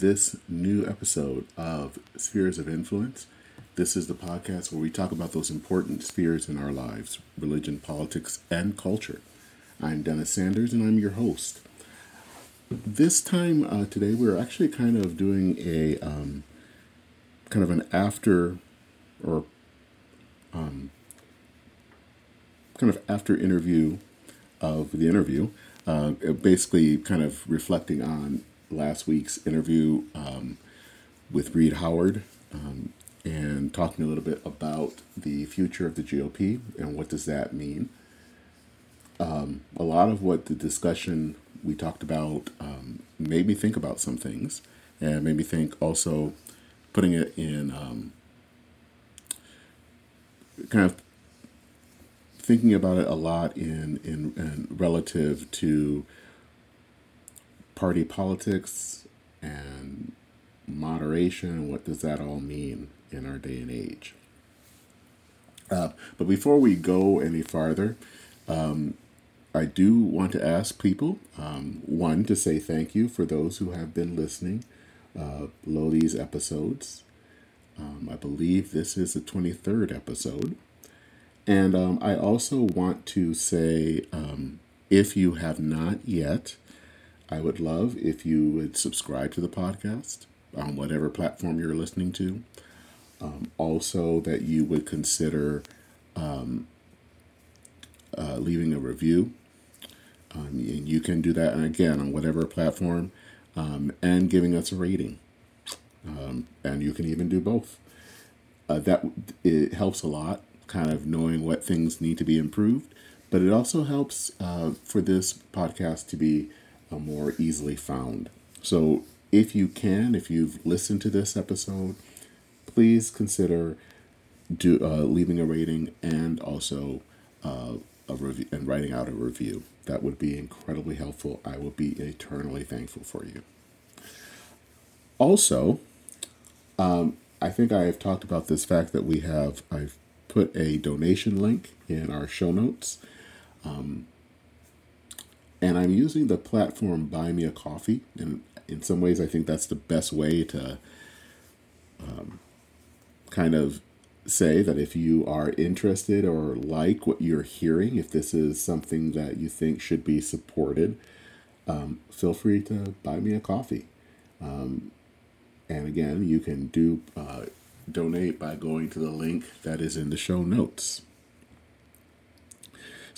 this new episode of Spheres of Influence. This is the podcast where we talk about those important spheres in our lives religion, politics, and culture. I'm Dennis Sanders, and I'm your host. This time uh, today, we're actually kind of doing a um, kind of an after or um, kind of after interview of the interview uh, basically kind of reflecting on last week's interview um, with Reed Howard um, and talking a little bit about the future of the GOP and what does that mean. Um, a lot of what the discussion we talked about um, made me think about some things and made me think also putting it in um, kind of thinking about it a lot in, in, in relative to party politics and moderation. What does that all mean in our day and age? Uh, but before we go any farther, um, I do want to ask people um, one, to say thank you for those who have been listening uh, below these episodes. Um, I believe this is the 23rd episode. And um, I also want to say um, if you have not yet, I would love if you would subscribe to the podcast on whatever platform you're listening to. Um, also, that you would consider um, uh, leaving a review. Um, and you can do that, again, on whatever platform, um, and giving us a rating. and you can even do both. Uh, that it helps a lot kind of knowing what things need to be improved, but it also helps uh, for this podcast to be more easily found. So if you can, if you've listened to this episode, please consider do uh, leaving a rating and also uh, a review and writing out a review. That would be incredibly helpful. I will be eternally thankful for you. Also, um, I think I have talked about this fact that we have I've put a donation link in our show notes. Um, and I'm using the platform Buy Me a Coffee. And in some ways, I think that's the best way to um, kind of say that if you are interested or like what you're hearing, if this is something that you think should be supported, um, feel free to buy me a coffee. Um, and again, you can do uh, donate by going to the link that is in the show notes.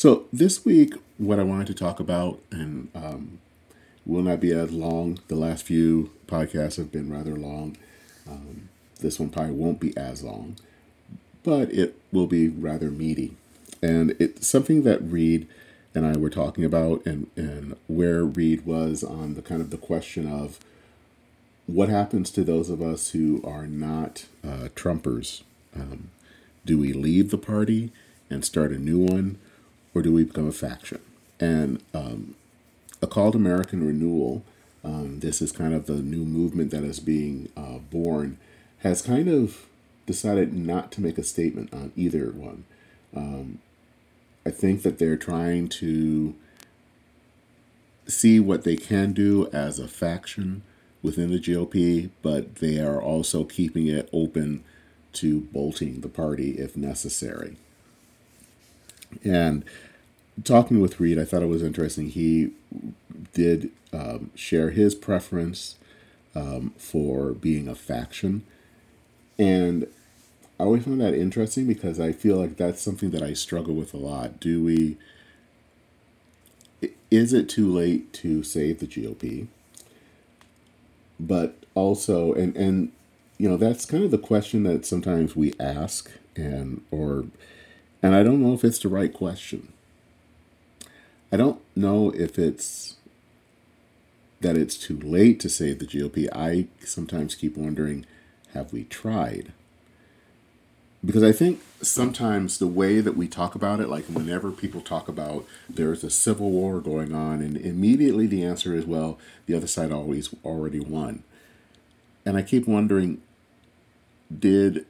So, this week, what I wanted to talk about, and um, will not be as long, the last few podcasts have been rather long. Um, this one probably won't be as long, but it will be rather meaty. And it's something that Reed and I were talking about, and, and where Reed was on the kind of the question of what happens to those of us who are not uh, Trumpers? Um, do we leave the party and start a new one, or do we become a faction? And um, a called American renewal, um, this is kind of the new movement that is being uh, born, has kind of decided not to make a statement on either one. Um, I think that they're trying to see what they can do as a faction within the GOP, but they are also keeping it open to bolting the party if necessary. And talking with Reed, I thought it was interesting. He did um, share his preference um, for being a faction. And I always found that interesting because I feel like that's something that I struggle with a lot. Do we, is it too late to save the GOP? but also and and you know that's kind of the question that sometimes we ask and or and I don't know if it's the right question. I don't know if it's that it's too late to save the GOP. I sometimes keep wondering have we tried? Because I think sometimes the way that we talk about it, like whenever people talk about there's a civil war going on, and immediately the answer is, well, the other side always already won. And I keep wondering did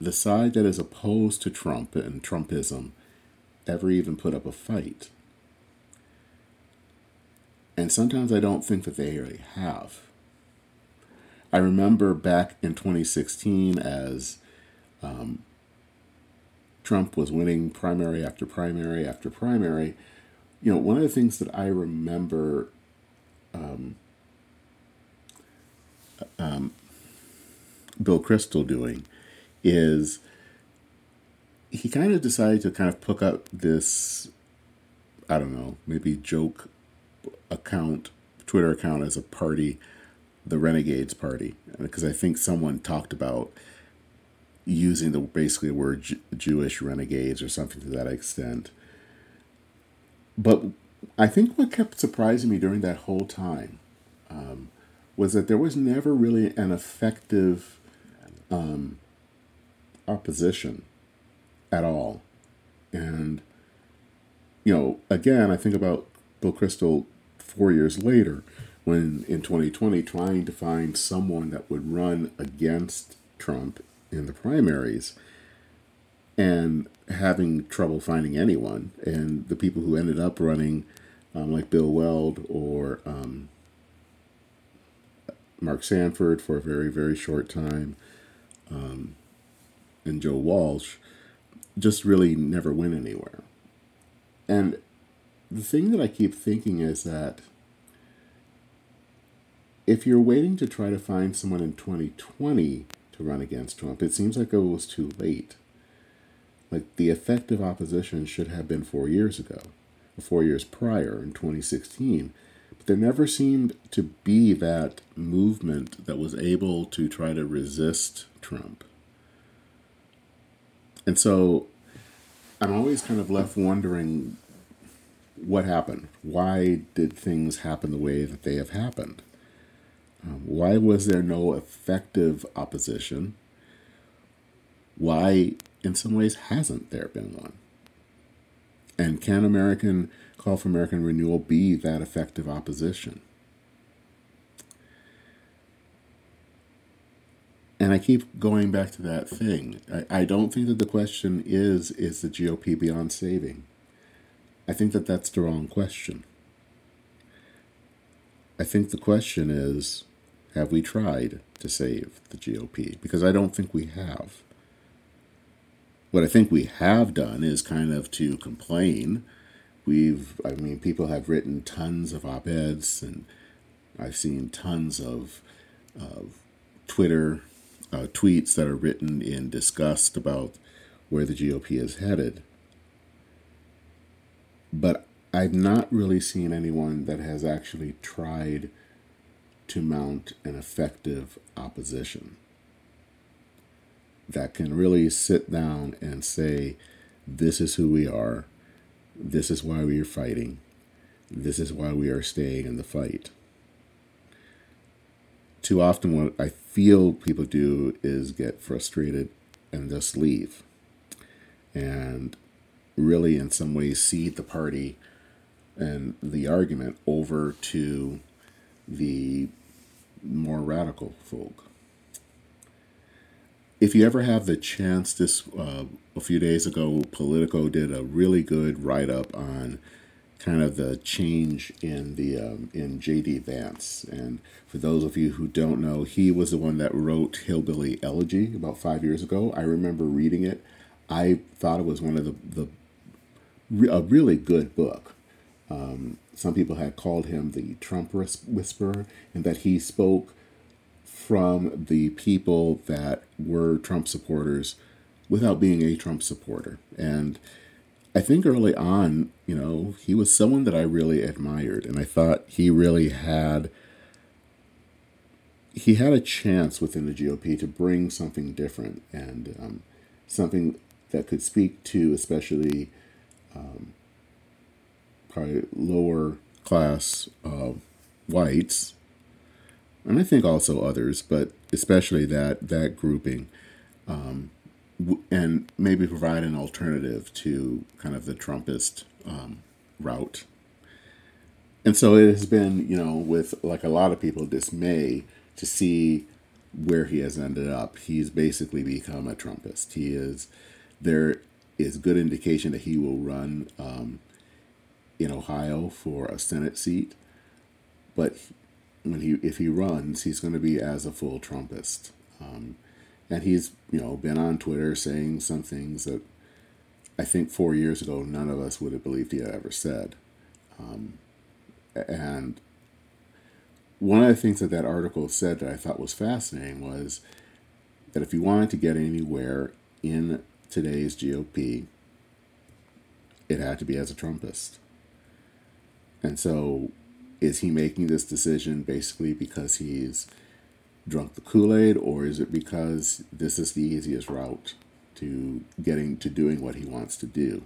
the side that is opposed to Trump and Trumpism ever even put up a fight? And sometimes I don't think that they really have. I remember back in 2016 as um, Trump was winning primary after primary after primary. You know, one of the things that I remember um, um, Bill Kristol doing is he kind of decided to kind of pick up this, I don't know, maybe joke account, Twitter account as a party, the Renegades Party, because I think someone talked about using the basically the word J- Jewish renegades or something to that extent. But I think what kept surprising me during that whole time um, was that there was never really an effective um, opposition at all. And, you know, again, I think about Bill Kristol four years later when in 2020 trying to find someone that would run against Trump in the primaries and having trouble finding anyone. And the people who ended up running, um, like Bill Weld or um, Mark Sanford for a very, very short time, um, and Joe Walsh, just really never went anywhere. And the thing that I keep thinking is that if you're waiting to try to find someone in 2020 to run against Trump, it seems like it was too late. Like the effective opposition should have been four years ago, or four years prior in 2016. But there never seemed to be that movement that was able to try to resist Trump. And so I'm always kind of left wondering what happened. Why did things happen the way that they have happened? Um, why was there no effective opposition? Why, in some ways, hasn't there been one? And can American Call for American Renewal be that effective opposition? And I keep going back to that thing. I, I don't think that the question is is the GOP beyond saving? I think that that's the wrong question. I think the question is have we tried to save the GOP? Because I don't think we have. What I think we have done is kind of to complain. We've, I mean, people have written tons of op eds, and I've seen tons of, of Twitter uh, tweets that are written in disgust about where the GOP is headed. But I've not really seen anyone that has actually tried to mount an effective opposition that can really sit down and say, This is who we are, this is why we are fighting, this is why we are staying in the fight. Too often, what I feel people do is get frustrated and just leave. And really, in some ways, cede the party and the argument over to the more radical folk. If you ever have the chance, this uh, a few days ago, Politico did a really good write up on kind of the change in the um, in J.D. Vance. And for those of you who don't know, he was the one that wrote Hillbilly Elegy about five years ago. I remember reading it. I thought it was one of the the a really good book. Um, some people had called him the Trump whisperer, and that he spoke from the people that were Trump supporters without being a Trump supporter. And I think early on, you know, he was someone that I really admired, and I thought he really had he had a chance within the GOP to bring something different and um, something that could speak to especially um, probably lower class uh, whites, and I think also others, but especially that that grouping, um, and maybe provide an alternative to kind of the Trumpist um, route. And so it has been, you know, with like a lot of people, dismay to see where he has ended up. He's basically become a Trumpist. He is there is good indication that he will run um, in Ohio for a Senate seat. but when he if he runs, he's going to be as a full Trumpist. Um, and he's you know been on Twitter saying some things that I think four years ago none of us would have believed he had ever said. Um, and one of the things that that article said that I thought was fascinating was that if you wanted to get anywhere in today's GOP, it had to be as a Trumpist. And so, is he making this decision basically because he's drunk the Kool Aid, or is it because this is the easiest route to getting to doing what he wants to do?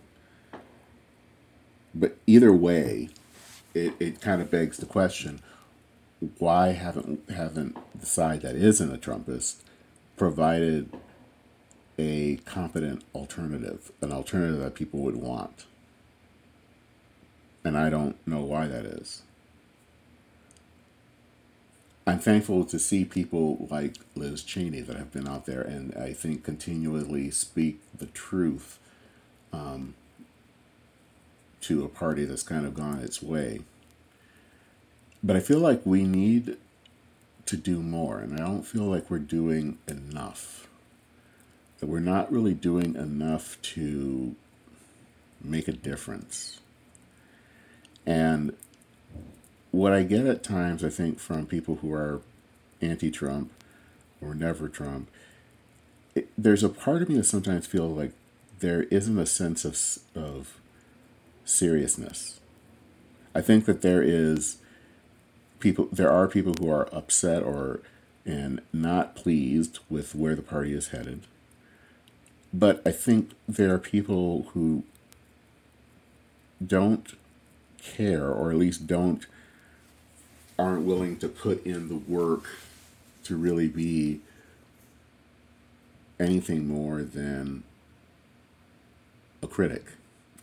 But either way, it, it kind of begs the question why haven't haven't the side that isn't a Trumpist provided a competent alternative, an alternative that people would want? And I don't know why that is. I'm thankful to see people like Liz Cheney that have been out there and I think continually speak the truth um, to a party that's kind of gone its way. But I feel like we need to do more, and I don't feel like we're doing enough. That we're not really doing enough to make a difference. And what I get at times, I think, from people who are anti Trump or never Trump, it, there's a part of me that sometimes feels like there isn't a sense of, of seriousness. I think that there is people there are people who are upset or and not pleased with where the party is headed. But I think there are people who don't care or at least don't aren't willing to put in the work to really be anything more than a critic.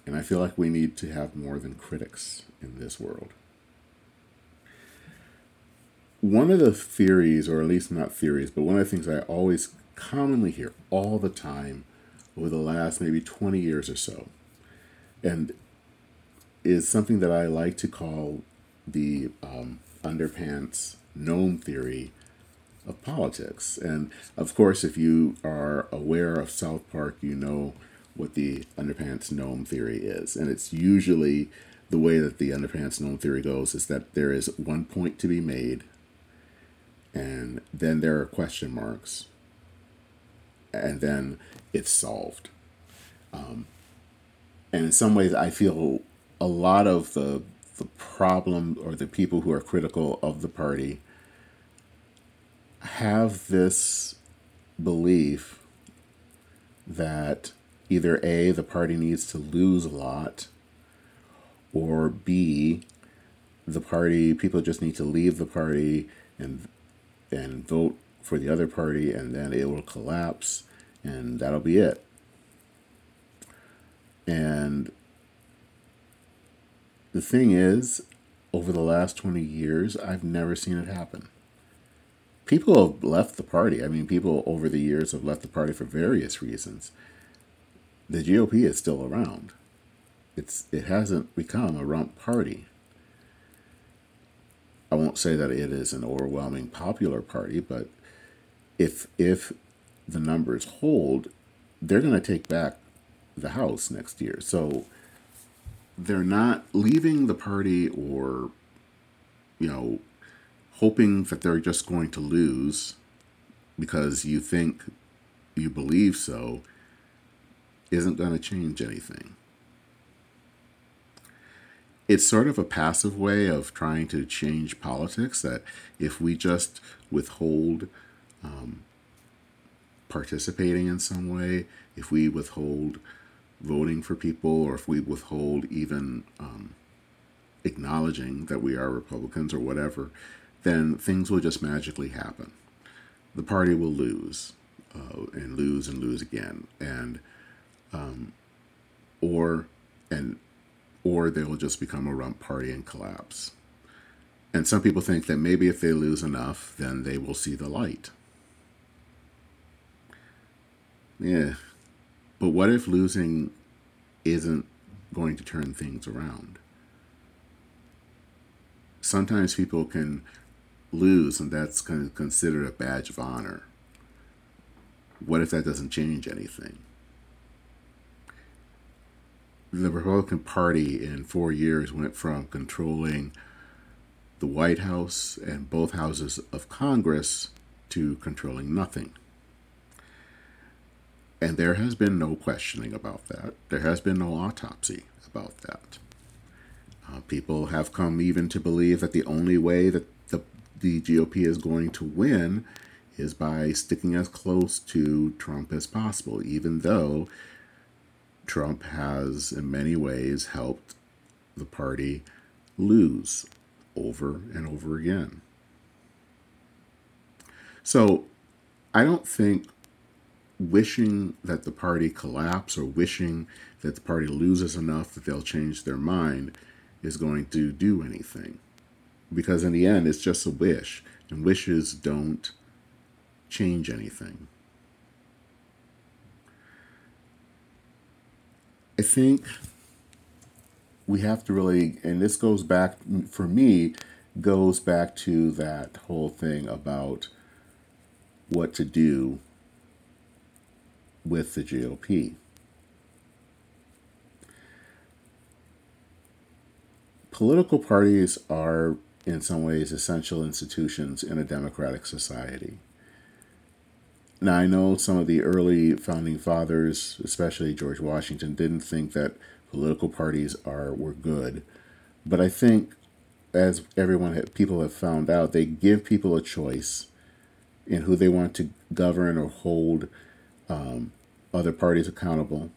And I feel like we need to have more than critics in this world. One of the theories, or at least not theories, but one of the things I always commonly hear all the time over the last maybe 20 years or so, and is something that I like to call the um, underpants gnome theory of politics. And of course, if you are aware of South Park, you know what the underpants gnome theory is. And it's usually the way that the underpants gnome theory goes is that there is one point to be made, and then there are question marks, and then it's solved. Um, and in some ways, I feel a lot of the the problem or the people who are critical of the party have this belief that either A, the party needs to lose a lot, or B, the party, people just need to leave the party and and vote for the other party and then it will collapse and that'll be it. And the thing is, over the last 20 years, I've never seen it happen. People have left the party. I mean, people over the years have left the party for various reasons. The GOP is still around. It's it hasn't become a rump party. I won't say that it is an overwhelming popular party, but if if the numbers hold, they're going to take back the House next year. So they're not leaving the party or, you know, hoping that they're just going to lose because you think you believe so isn't going to change anything. It's sort of a passive way of trying to change politics that if we just withhold um, participating in some way, if we withhold voting for people or if we withhold even um, acknowledging that we are Republicans or whatever, then things will just magically happen. The party will lose uh, and lose and lose again, and um, or and or they will just become a rump party and collapse. And some people think that maybe if they lose enough, then they will see the light. Yeah, but what if losing isn't going to turn things around? sometimes people can lose, and that's kind of considered a badge of honor. What if that doesn't change anything? The Republican Party in four years went from controlling the White House and both houses of Congress to controlling nothing. And there has been no questioning about that. There has been no autopsy about that. Uh, people have come even to believe that the only way that the, the GOP is going to win is by sticking as close to Trump as possible, even though Trump has, in many ways, helped the party lose over and over again. So I don't think wishing that the party collapse or wishing that the party loses enough that they'll change their mind is going to do anything. Because in the end, it's just a wish, and wishes don't change anything. I think we have to really, and this goes back, for me, goes back to that whole thing about what to do with the GOP. Political parties are, in some ways, essential institutions in a democratic society. Now, I know some of the early founding fathers, especially George Washington, didn't think that political parties are were good, but I think, as everyone people have found out, they give people a choice in who they want to govern or hold um, other parties accountable.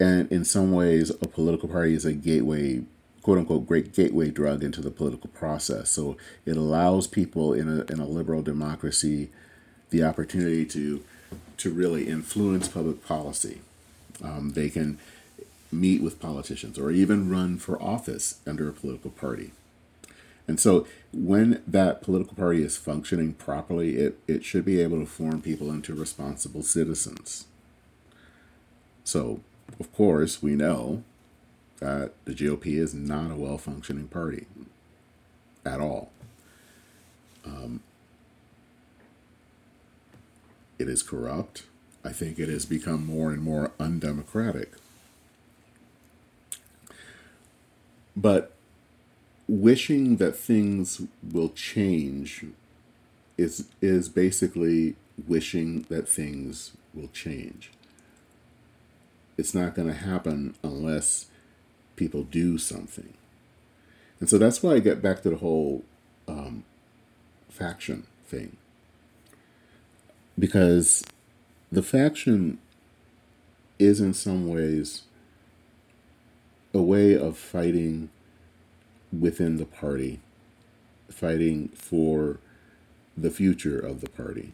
And in some ways, a political party is a gateway, quote unquote, great gateway drug into the political process. So it allows people in a, in a liberal democracy the opportunity to, to really influence public policy. Um, they can meet with politicians or even run for office under a political party. And so when that political party is functioning properly, it, it should be able to form people into responsible citizens. So, of course, we know that the GOP is not a well functioning party at all. Um, it is corrupt. I think it has become more and more undemocratic. But wishing that things will change is is basically wishing that things will change. It's not going to happen unless people do something. And so that's why I get back to the whole um, faction thing. Because the faction is in some ways a way of fighting within the party, fighting for the future of the party.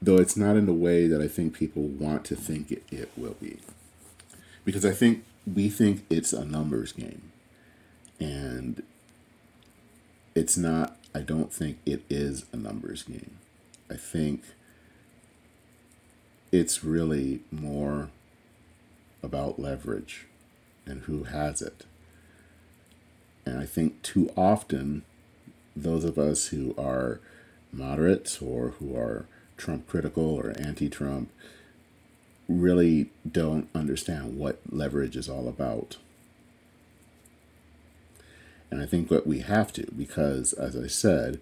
Though it's not in the way that I think people want to think it, it will be. Because I think we think it's a numbers game. And it's not, I don't think it is a numbers game. I think it's really more about leverage and who has it. And I think too often, those of us who are moderates or who are Trump critical or anti Trump really don't understand what leverage is all about. And I think what we have to, because as I said,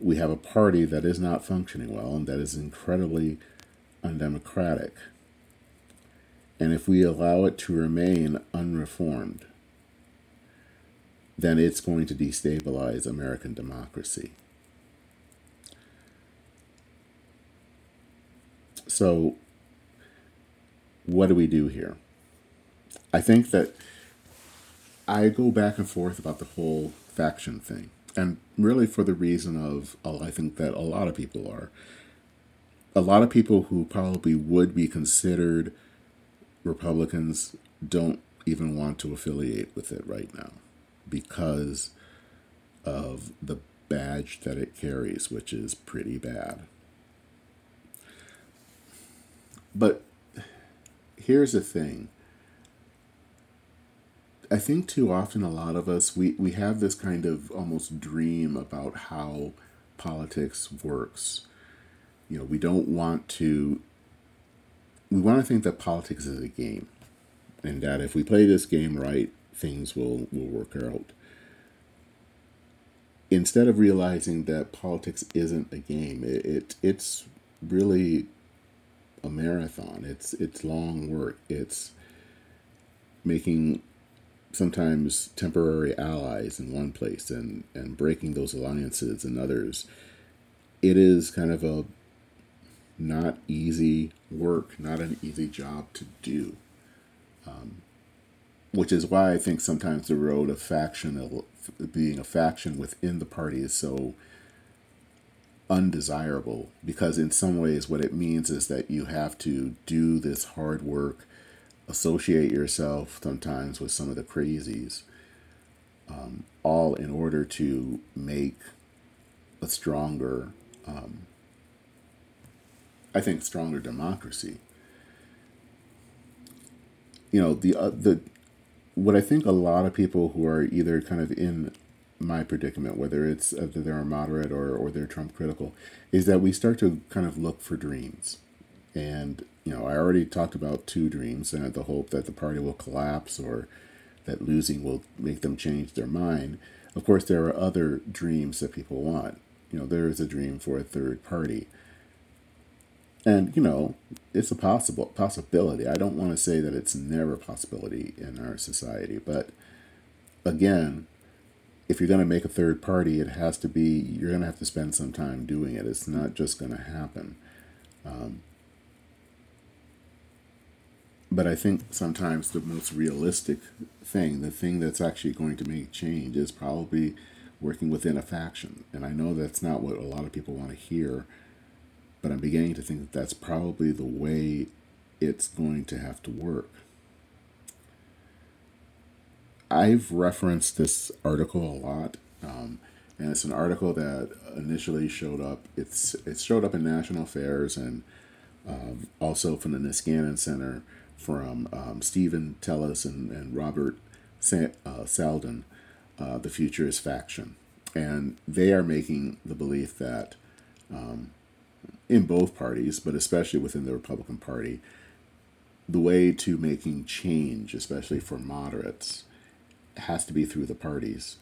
we have a party that is not functioning well and that is incredibly undemocratic. And if we allow it to remain unreformed, then it's going to destabilize American democracy. So, what do we do here? I think that I go back and forth about the whole faction thing, and really for the reason of uh, I think that a lot of people are. A lot of people who probably would be considered Republicans don't even want to affiliate with it right now because of the badge that it carries, which is pretty bad. But here's the thing I think too often a lot of us we, we have this kind of almost dream about how politics works. You know, we don't want to we want to think that politics is a game and that if we play this game right, things will, will work out. Instead of realizing that politics isn't a game, it, it it's really a marathon. It's it's long work. It's making sometimes temporary allies in one place and, and breaking those alliances in others. It is kind of a not easy work, not an easy job to do. Um, which is why I think sometimes the road of faction, being a faction within the party, is so undesirable because in some ways what it means is that you have to do this hard work associate yourself sometimes with some of the crazies um, all in order to make a stronger um, i think stronger democracy. You know the uh, the what i think a lot of people who are either kind of in my predicament, whether it's uh, they're moderate or, or they're Trump critical, is that we start to kind of look for dreams. And, you know, I already talked about two dreams and the hope that the party will collapse or that losing will make them change their mind. Of course, there are other dreams that people want. You know, there is a dream for a third party. And, you know, it's a possible possibility. I don't want to say that it's never a possibility in our society, but again, if you're going to make a third party, it has to be, you're going to have to spend some time doing it. It's not just going to happen. Um, but I think sometimes the most realistic thing, the thing that's actually going to make change, is probably working within a faction. And I know that's not what a lot of people want to hear, but I'm beginning to think that that's probably the way it's going to have to work. I've referenced this article a lot, um, and it's an article that initially showed up. It's it showed up in National Affairs and um, also from the Niskanen Center from um, Stephen Teles and, and Robert Sa- uh, Saldin. Uh, the future is faction, and they are making the belief that um, in both parties, but especially within the Republican Party, the way to making change, especially for moderates, has to be through the parties.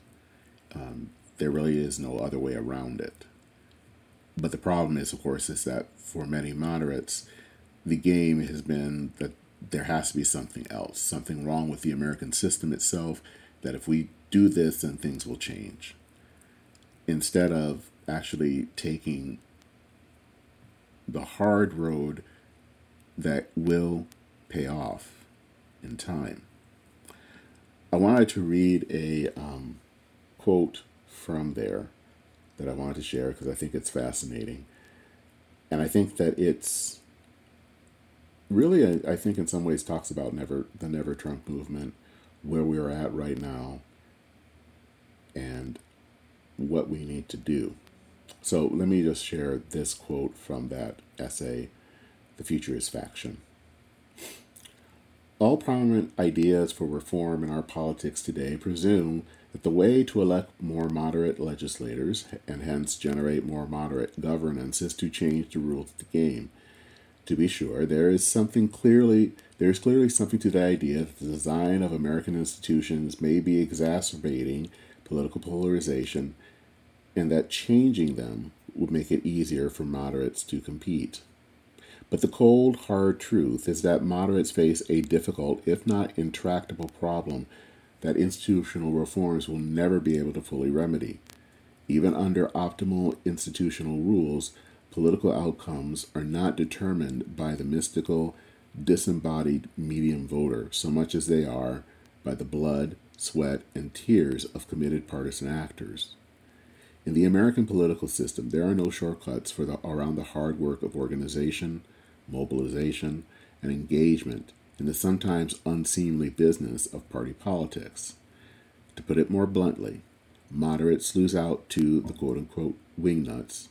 Um, there really is no other way around it. But the problem is, of course, is that for many moderates, the game has been that there has to be something else, something wrong with the American system itself, that if we do this, then things will change. Instead of actually taking the hard road that will pay off in time. I wanted to read a um, quote from there that I wanted to share because I think it's fascinating. And I think that it's really, I, I think in some ways talks about never the Never Trump movement, where we're at right now, and what we need to do. So let me just share this quote from that essay, The Future is Faction. All prominent ideas for reform in our politics today presume that the way to elect more moderate legislators and hence generate more moderate governance is to change the rules of the game. To be sure, there is something clearly there is clearly something to the idea that the design of American institutions may be exacerbating political polarization and that changing them would make it easier for moderates to compete. But the cold, hard truth is that moderates face a difficult, if not intractable, problem that institutional reforms will never be able to fully remedy. Even under optimal institutional rules, political outcomes are not determined by the mystical, disembodied median voter so much as they are by the blood, sweat, and tears of committed partisan actors. In the American political system, there are no shortcuts for the, around the hard work of organization, mobilization, and engagement in the sometimes unseemly business of party politics. To put it more bluntly, moderates lose out to the quote unquote wingnuts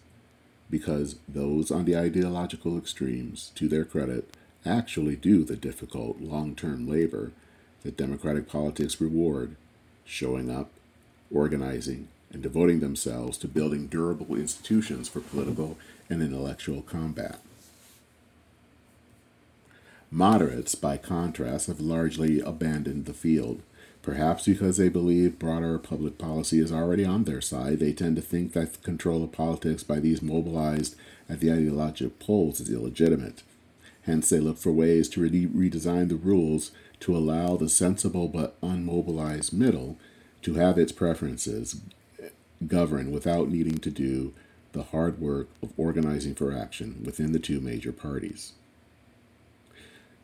because those on the ideological extremes, to their credit, actually do the difficult long term labor, that democratic politics reward showing up, organizing, and devoting themselves to building durable institutions for political and intellectual combat. Moderates, by contrast, have largely abandoned the field. Perhaps because they believe broader public policy is already on their side, they tend to think that control of politics by these mobilized at the ideological poles is illegitimate. Hence, they look for ways to re- redesign the rules to allow the sensible but unmobilized middle to have its preferences govern without needing to do the hard work of organizing for action within the two major parties.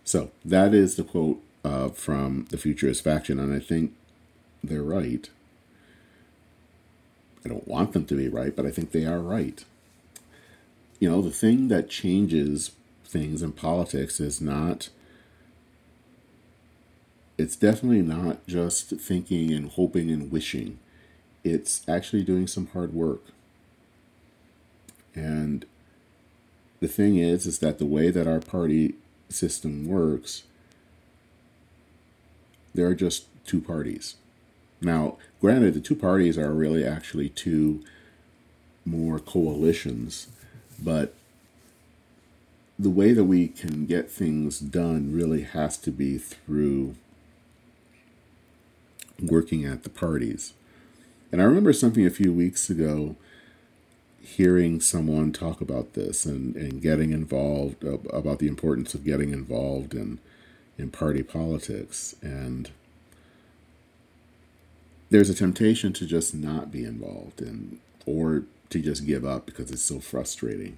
So, that is the quote uh, from the Future is faction, and I think they're right. I don't want them to be right, but I think they are right. You know, the thing that changes things in politics is not it's definitely not just thinking and hoping and wishing. It's actually doing some hard work. And the thing is is that the way that our party system works there are just two parties. Now, granted the two parties are really actually two more coalitions, but the way that we can get things done really has to be through working at the parties. And I remember something a few weeks ago hearing someone talk about this and, and getting involved about the importance of getting involved in in party politics. And there's a temptation to just not be involved in or to just give up because it's so frustrating.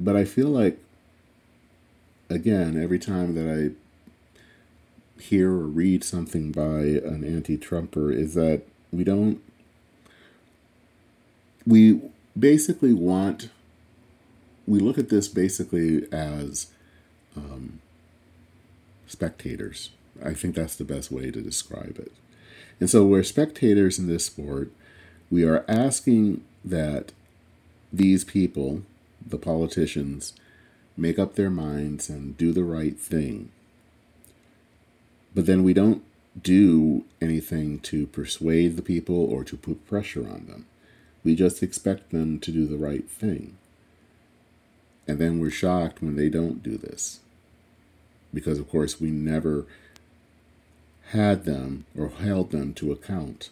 But I feel like, again, every time that I hear or read something by an anti Trumper, is that we don't, we basically want, we look at this basically as um, spectators. I think that's the best way to describe it. And so we're spectators in this sport. We are asking that these people the politicians make up their minds and do the right thing. But then we don't do anything to persuade the people or to put pressure on them. We just expect them to do the right thing. And then we're shocked when they don't do this. Because, of course, we never had them or held them to account.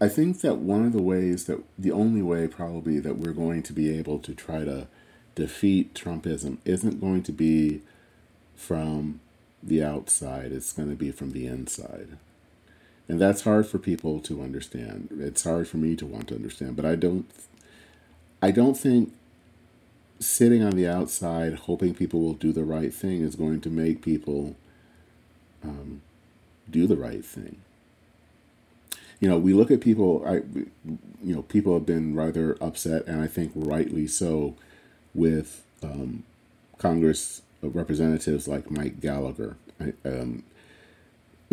I think that one of the ways that the only way probably that we're going to be able to try to defeat Trumpism isn't going to be from the outside, it's going to be from the inside. And that's hard for people to understand. It's hard for me to want to understand, but I don't I don't think sitting on the outside hoping people will do the right thing is going to make people um, do the right thing you know, we look at people. I, you know, people have been rather upset, and I think rightly so, with um, Congress representatives like Mike Gallagher. um,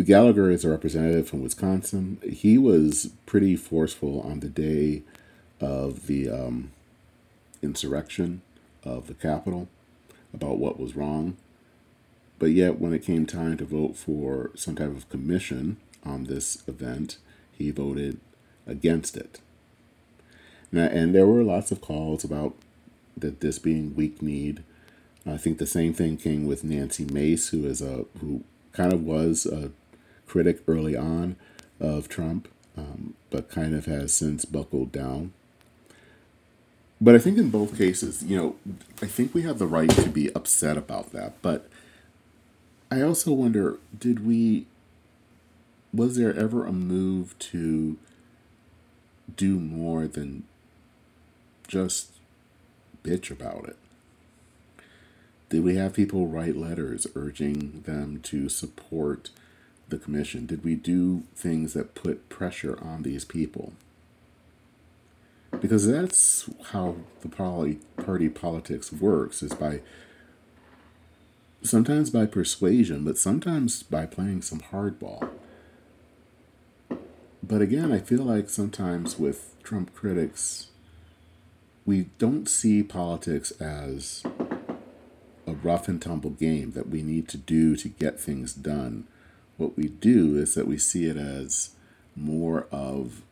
Gallagher is a representative from Wisconsin. He was pretty forceful on the day of the um, insurrection of the Capitol about what was wrong. But yet, when it came time to vote for some type of commission on this event, he voted against it. Now, and there were lots of calls about that this being weak kneed. I think the same thing came with Nancy Mace, who is a who kind of was a critic early on of Trump, um, but kind of has since buckled down. But I think in both cases, you know, I think we have the right to be upset about that. But I also wonder, did we was there ever a move to do more than just bitch about it? Did we have people write letters urging them to support the commission? Did we do things that put pressure on these people? Because that's how the party, politics works is by sometimes by persuasion, but sometimes by playing some hardball. But again, I feel like sometimes with Trump critics, we don't see politics as a rough and tumble game that we need to do to get things done. What we do is that we see it as more of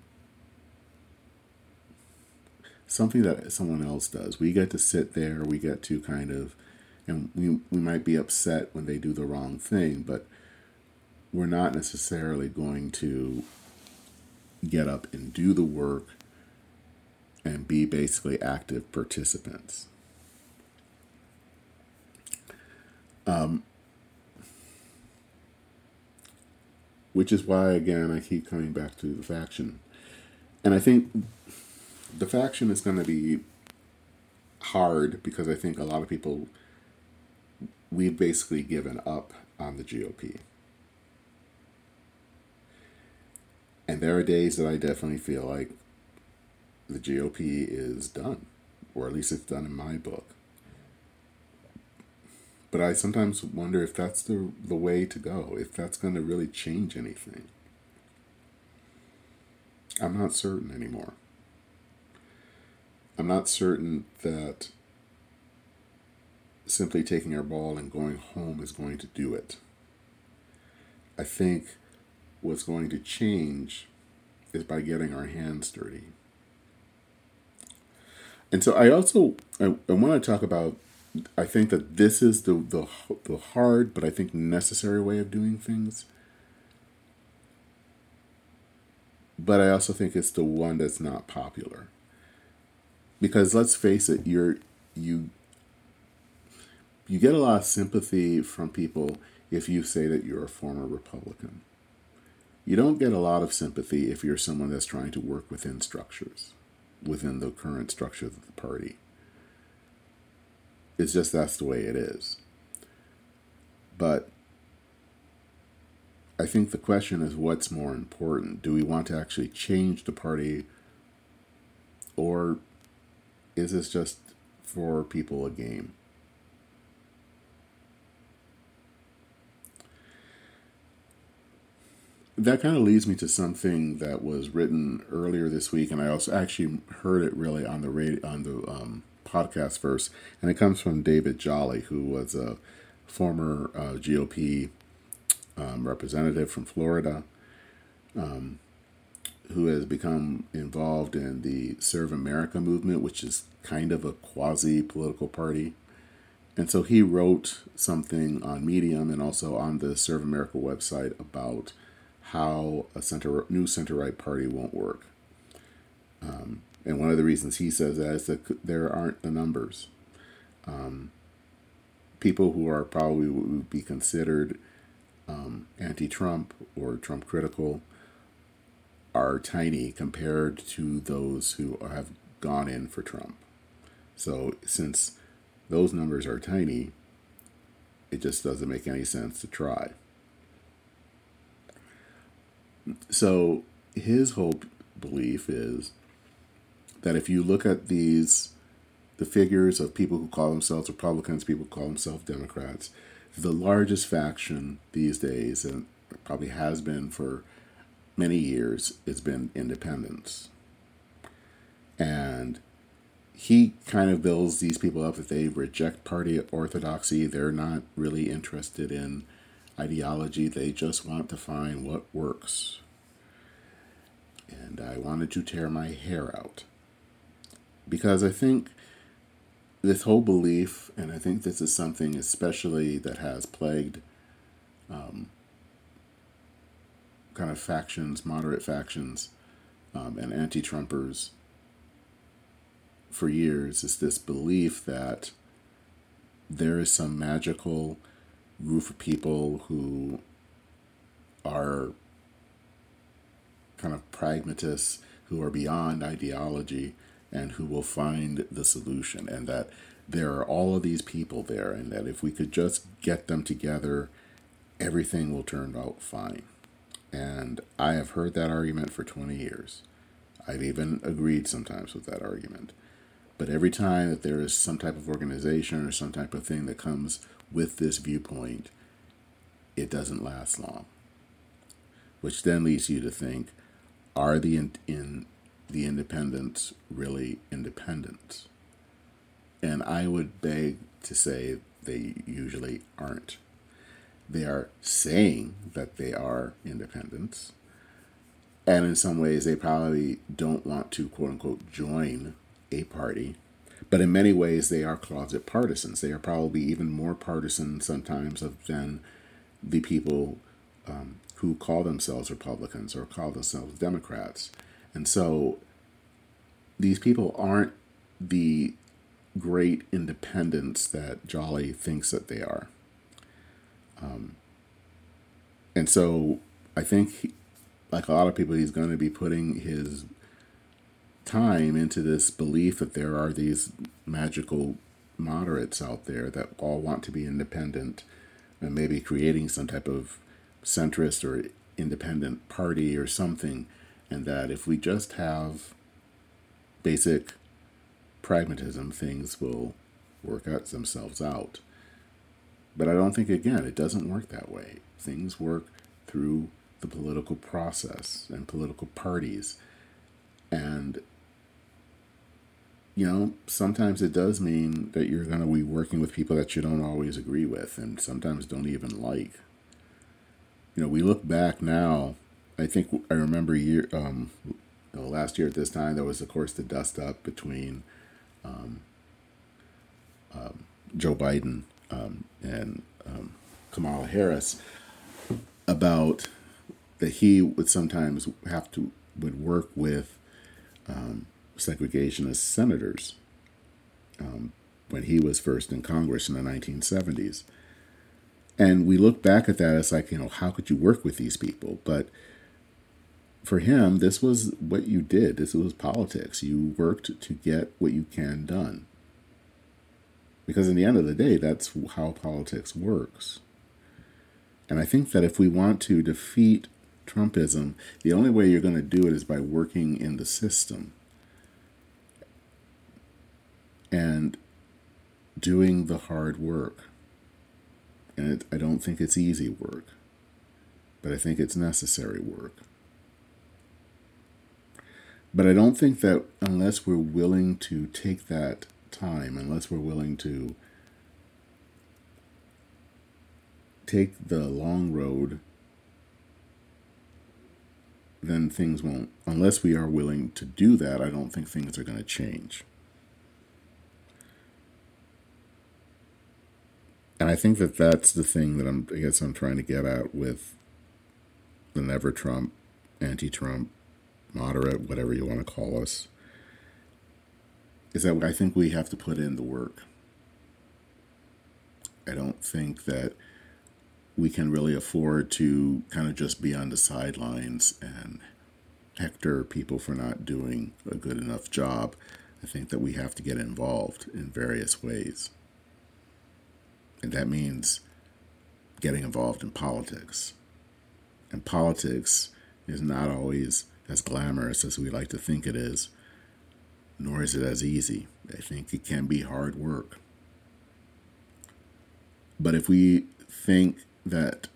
something that someone else does. We get to sit there, we get to kind of, and we, we might be upset when they do the wrong thing, but we're not necessarily going to get up and do the work and be basically active participants. Um, which is why, again, I keep coming back to the faction. And I think the faction is going to be hard because I think a lot of people, we've basically given up on the GOP. And there are days that I definitely feel like the GOP is done, or at least it's done in my book. But I sometimes wonder if that's the, the way to go, if that's going to really change anything. I'm not certain anymore. I'm not certain that simply taking our ball and going home is going to do it. I think what's going to change is by getting our hands dirty. And so I also I, I want to talk about I think that this is the, the the hard but I think necessary way of doing things. But I also think it's the one that's not popular. Because let's face it, you're you you get a lot of sympathy from people if you say that you're a former Republican. You don't get a lot of sympathy if you're someone that's trying to work within structures, within the current structure of the party. It's just that's the way it is. But I think the question is what's more important? Do we want to actually change the party or is this just for people a game? That kind of leads me to something that was written earlier this week, and I also actually heard it really on the radio, on the um, podcast first, and it comes from David Jolly, who was a former uh, GOP um, representative from Florida, um, who has become involved in the Serve America movement, which is kind of a quasi political party. And so he wrote something on Medium and also on the Serve America website about how a center new center right party won't work. Um, and one of the reasons he says that is that there aren't the numbers. Um, people who are probably would be considered um, anti-Trump or Trump critical are tiny compared to those who have gone in for Trump. So since those numbers are tiny, it just doesn't make any sense to try. So his whole belief is that if you look at these, the figures of people who call themselves Republicans, people who call themselves Democrats, the largest faction these days, and probably has been for many years, it's been independents. And he kind of builds these people up that they reject party orthodoxy. They're not really interested in ideology. They just want to find what works. And I wanted to tear my hair out. Because I think this whole belief, and I think this is something especially that has plagued um, kind of factions, moderate factions, um, and anti Trumpers for years, is this belief that there is some magical group of people who are kind of pragmatists who are beyond ideology and who will find the solution and that there are all of these people there and that if we could just get them together everything will turn out fine. And i have heard that argument for 20 years. I've even agreed sometimes with that argument. But every time that there is some type of organization or some type of thing that comes with this viewpoint, it doesn't last long. Which then leads you to think are the in, in the independents really independent? And I would beg to say they usually aren't. They are saying that they are independents. And in some ways, they probably don't want to, quote unquote, join a party. But in many ways, they are closet partisans. They are probably even more partisan sometimes than the people um, who call themselves Republicans or call themselves Democrats. And so these people aren't the great independents that Jolly thinks that they are. Um, and so I think, he, like a lot of people, he's going to be putting his time into this belief that there are these magical moderates out there that all want to be independent and maybe creating some type of centrist or independent party or something. And that if we just have basic pragmatism, things will work out themselves out. But I don't think, again, it doesn't work that way. Things work through the political process and political parties. And, you know, sometimes it does mean that you're going to be working with people that you don't always agree with and sometimes don't even like. You know, we look back now, I think I remember year, um, last year at this time, there was, of course, the dust up between um, um, Joe Biden um, and um, Kamala Harris about that he would sometimes have to would work with um, segregationist senators um, when he was first in Congress in the 1970s. And we look back at that as like, you know, how could you work with these people? But for him, this was what you did. This was politics. You worked to get what you can done. Because in the end of the day, that's how politics works. And I think that if we want to defeat Trumpism, the only way you're going to do it is by working in the system and doing the hard work. And it, I don't think it's easy work, but I think it's necessary work. But I don't think that unless we're willing to take that time, unless we're willing to take the long road, then things won't. Unless we are willing to do that, I don't think things are going to change. And I think that that's the thing that I'm, I guess I'm trying to get at with the never Trump, anti Trump moderate, whatever you want to call us, is that I think we have to put in the work. I don't think that we can really afford to kind of just be on the sidelines and hector people for not doing a good enough job. I think that we have to get involved in various ways. And that means getting involved in politics. And politics is not always as glamorous as we like to think it is, nor is it as easy. I think it can be hard work. But if we think that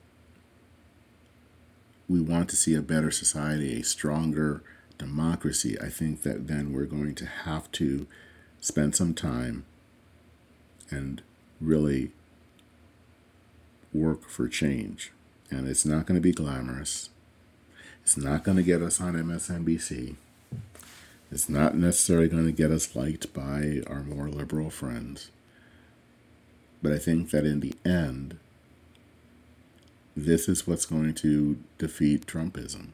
we want to see a better society, a stronger democracy, I think that then we're going to have to spend some time and really work for change. And it's not going to be glamorous. It's not going to get us on MSNBC. It's not necessarily going to get us liked by our more liberal friends. But I think that in the end, this is what's going to defeat Trumpism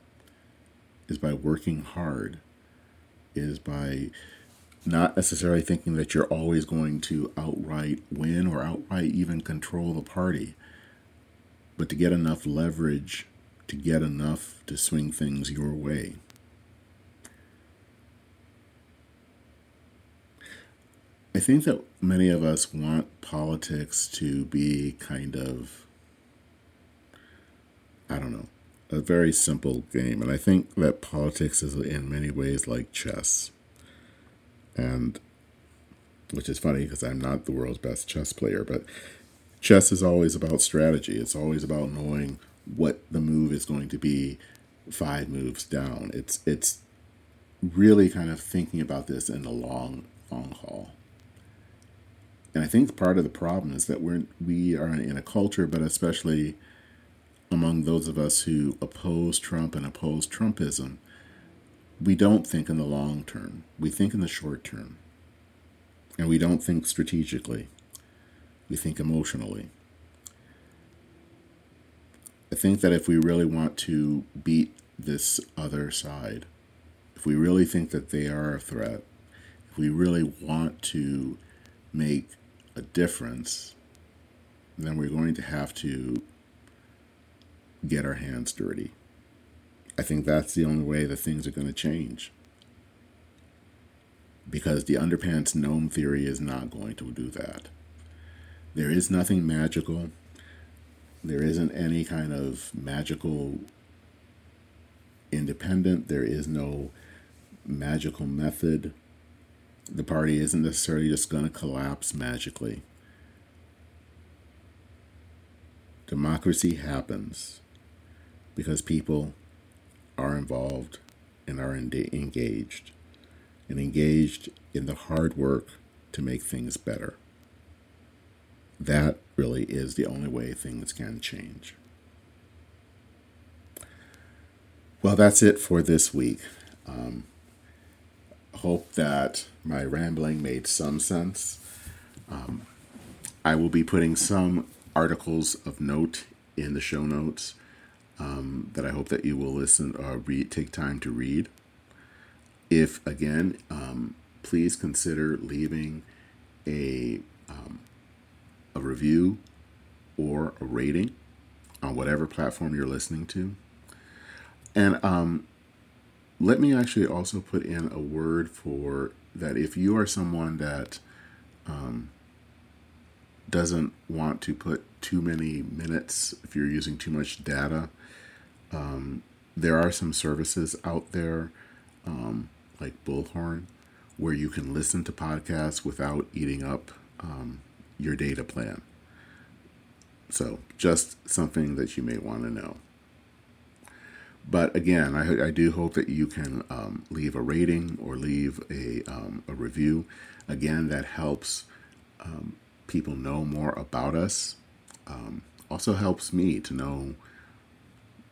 is by working hard, is by not necessarily thinking that you're always going to outright win or outright even control the party, but to get enough leverage to get enough to swing things your way. I think that many of us want politics to be kind of, I don't know, a very simple game. And I think that politics is in many ways like chess. And which is funny because I'm not the world's best chess player, but chess is always about strategy. It's always about knowing what the move is going to be five moves down. It's it's really kind of thinking about this in the long long haul. And I think part of the problem is that we're we are in a culture, but especially among those of us who oppose Trump and oppose Trumpism, we don't think in the long term. We think in the short term. And we don't think strategically. We think emotionally. I think that if we really want to beat this other side, if we really think that they are a threat, if we really want to make a difference, then we're going to have to get our hands dirty. I think that's the only way that things are going to change. Because the underpants gnome theory is not going to do that. There is nothing magical. There isn't any kind of magical independent. There is no magical method. The party isn't necessarily just going to collapse magically. Democracy happens because people are involved and are engaged and engaged in the hard work to make things better. That really is the only way things can change. Well, that's it for this week. Um, hope that my rambling made some sense. Um, I will be putting some articles of note in the show notes um, that I hope that you will listen or uh, read, take time to read. If again, um, please consider leaving a um, a review or a rating on whatever platform you're listening to. And um, let me actually also put in a word for that if you are someone that um, doesn't want to put too many minutes, if you're using too much data, um, there are some services out there um, like Bullhorn where you can listen to podcasts without eating up um, your data plan. So, just something that you may want to know. But again, I, I do hope that you can um, leave a rating or leave a, um, a review. Again, that helps um, people know more about us. Um, also helps me to know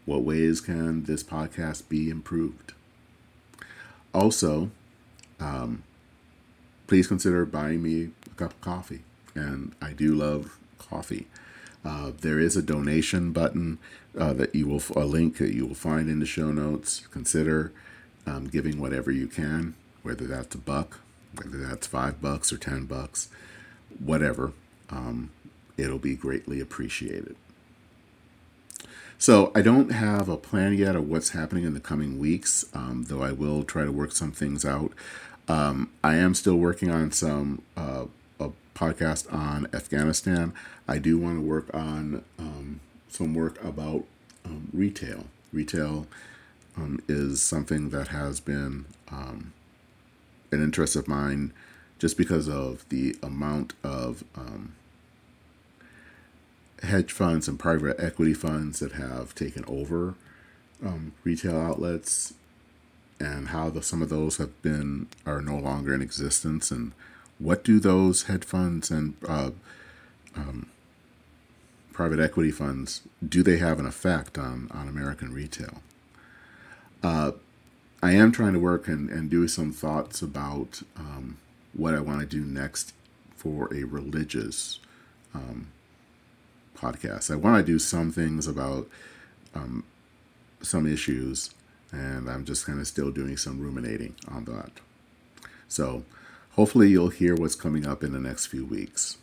what ways can this podcast be improved. Also, um, please consider buying me a cup of coffee. And I do love coffee. Uh, there is a donation button uh, that you will a link that you will find in the show notes. Consider um, giving whatever you can, whether that's a buck, whether that's five bucks or ten bucks, whatever. Um, it'll be greatly appreciated. So I don't have a plan yet of what's happening in the coming weeks, um, though I will try to work some things out. Um, I am still working on some uh, podcast on Afghanistan. I do want to work on um, some work about um, retail. Retail um, is something that has been um, an interest of mine just because of the amount of um, hedge funds and private equity funds that have taken over um, retail outlets and how the, some of those have been are no longer in existence and what do those hedge funds and uh, um, private equity funds do they have an effect on on American retail? Uh, I am trying to work and, and do some thoughts about um, what I want to do next for a religious um, podcast. I want to do some things about um, some issues, and I'm just kind of still doing some ruminating on that. So hopefully you'll hear what's coming up in the next few weeks.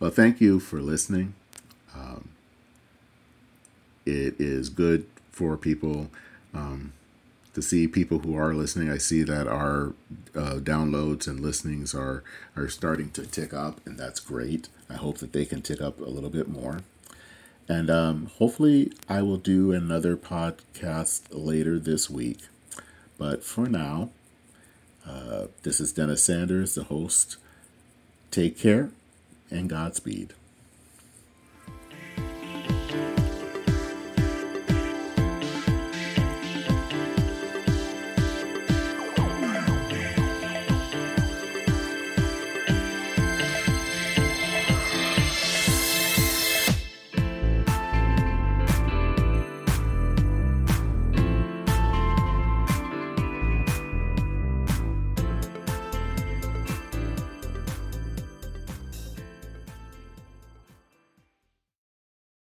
Well, thank you for listening. Um, it is good for people um, to see people who are listening. I see that our uh, downloads and listenings are are starting to tick up, and that's great. I hope that they can tick up a little bit more. And um, hopefully, I will do another podcast later this week. But for now, uh, this is Dennis Sanders, the host. Take care and Godspeed.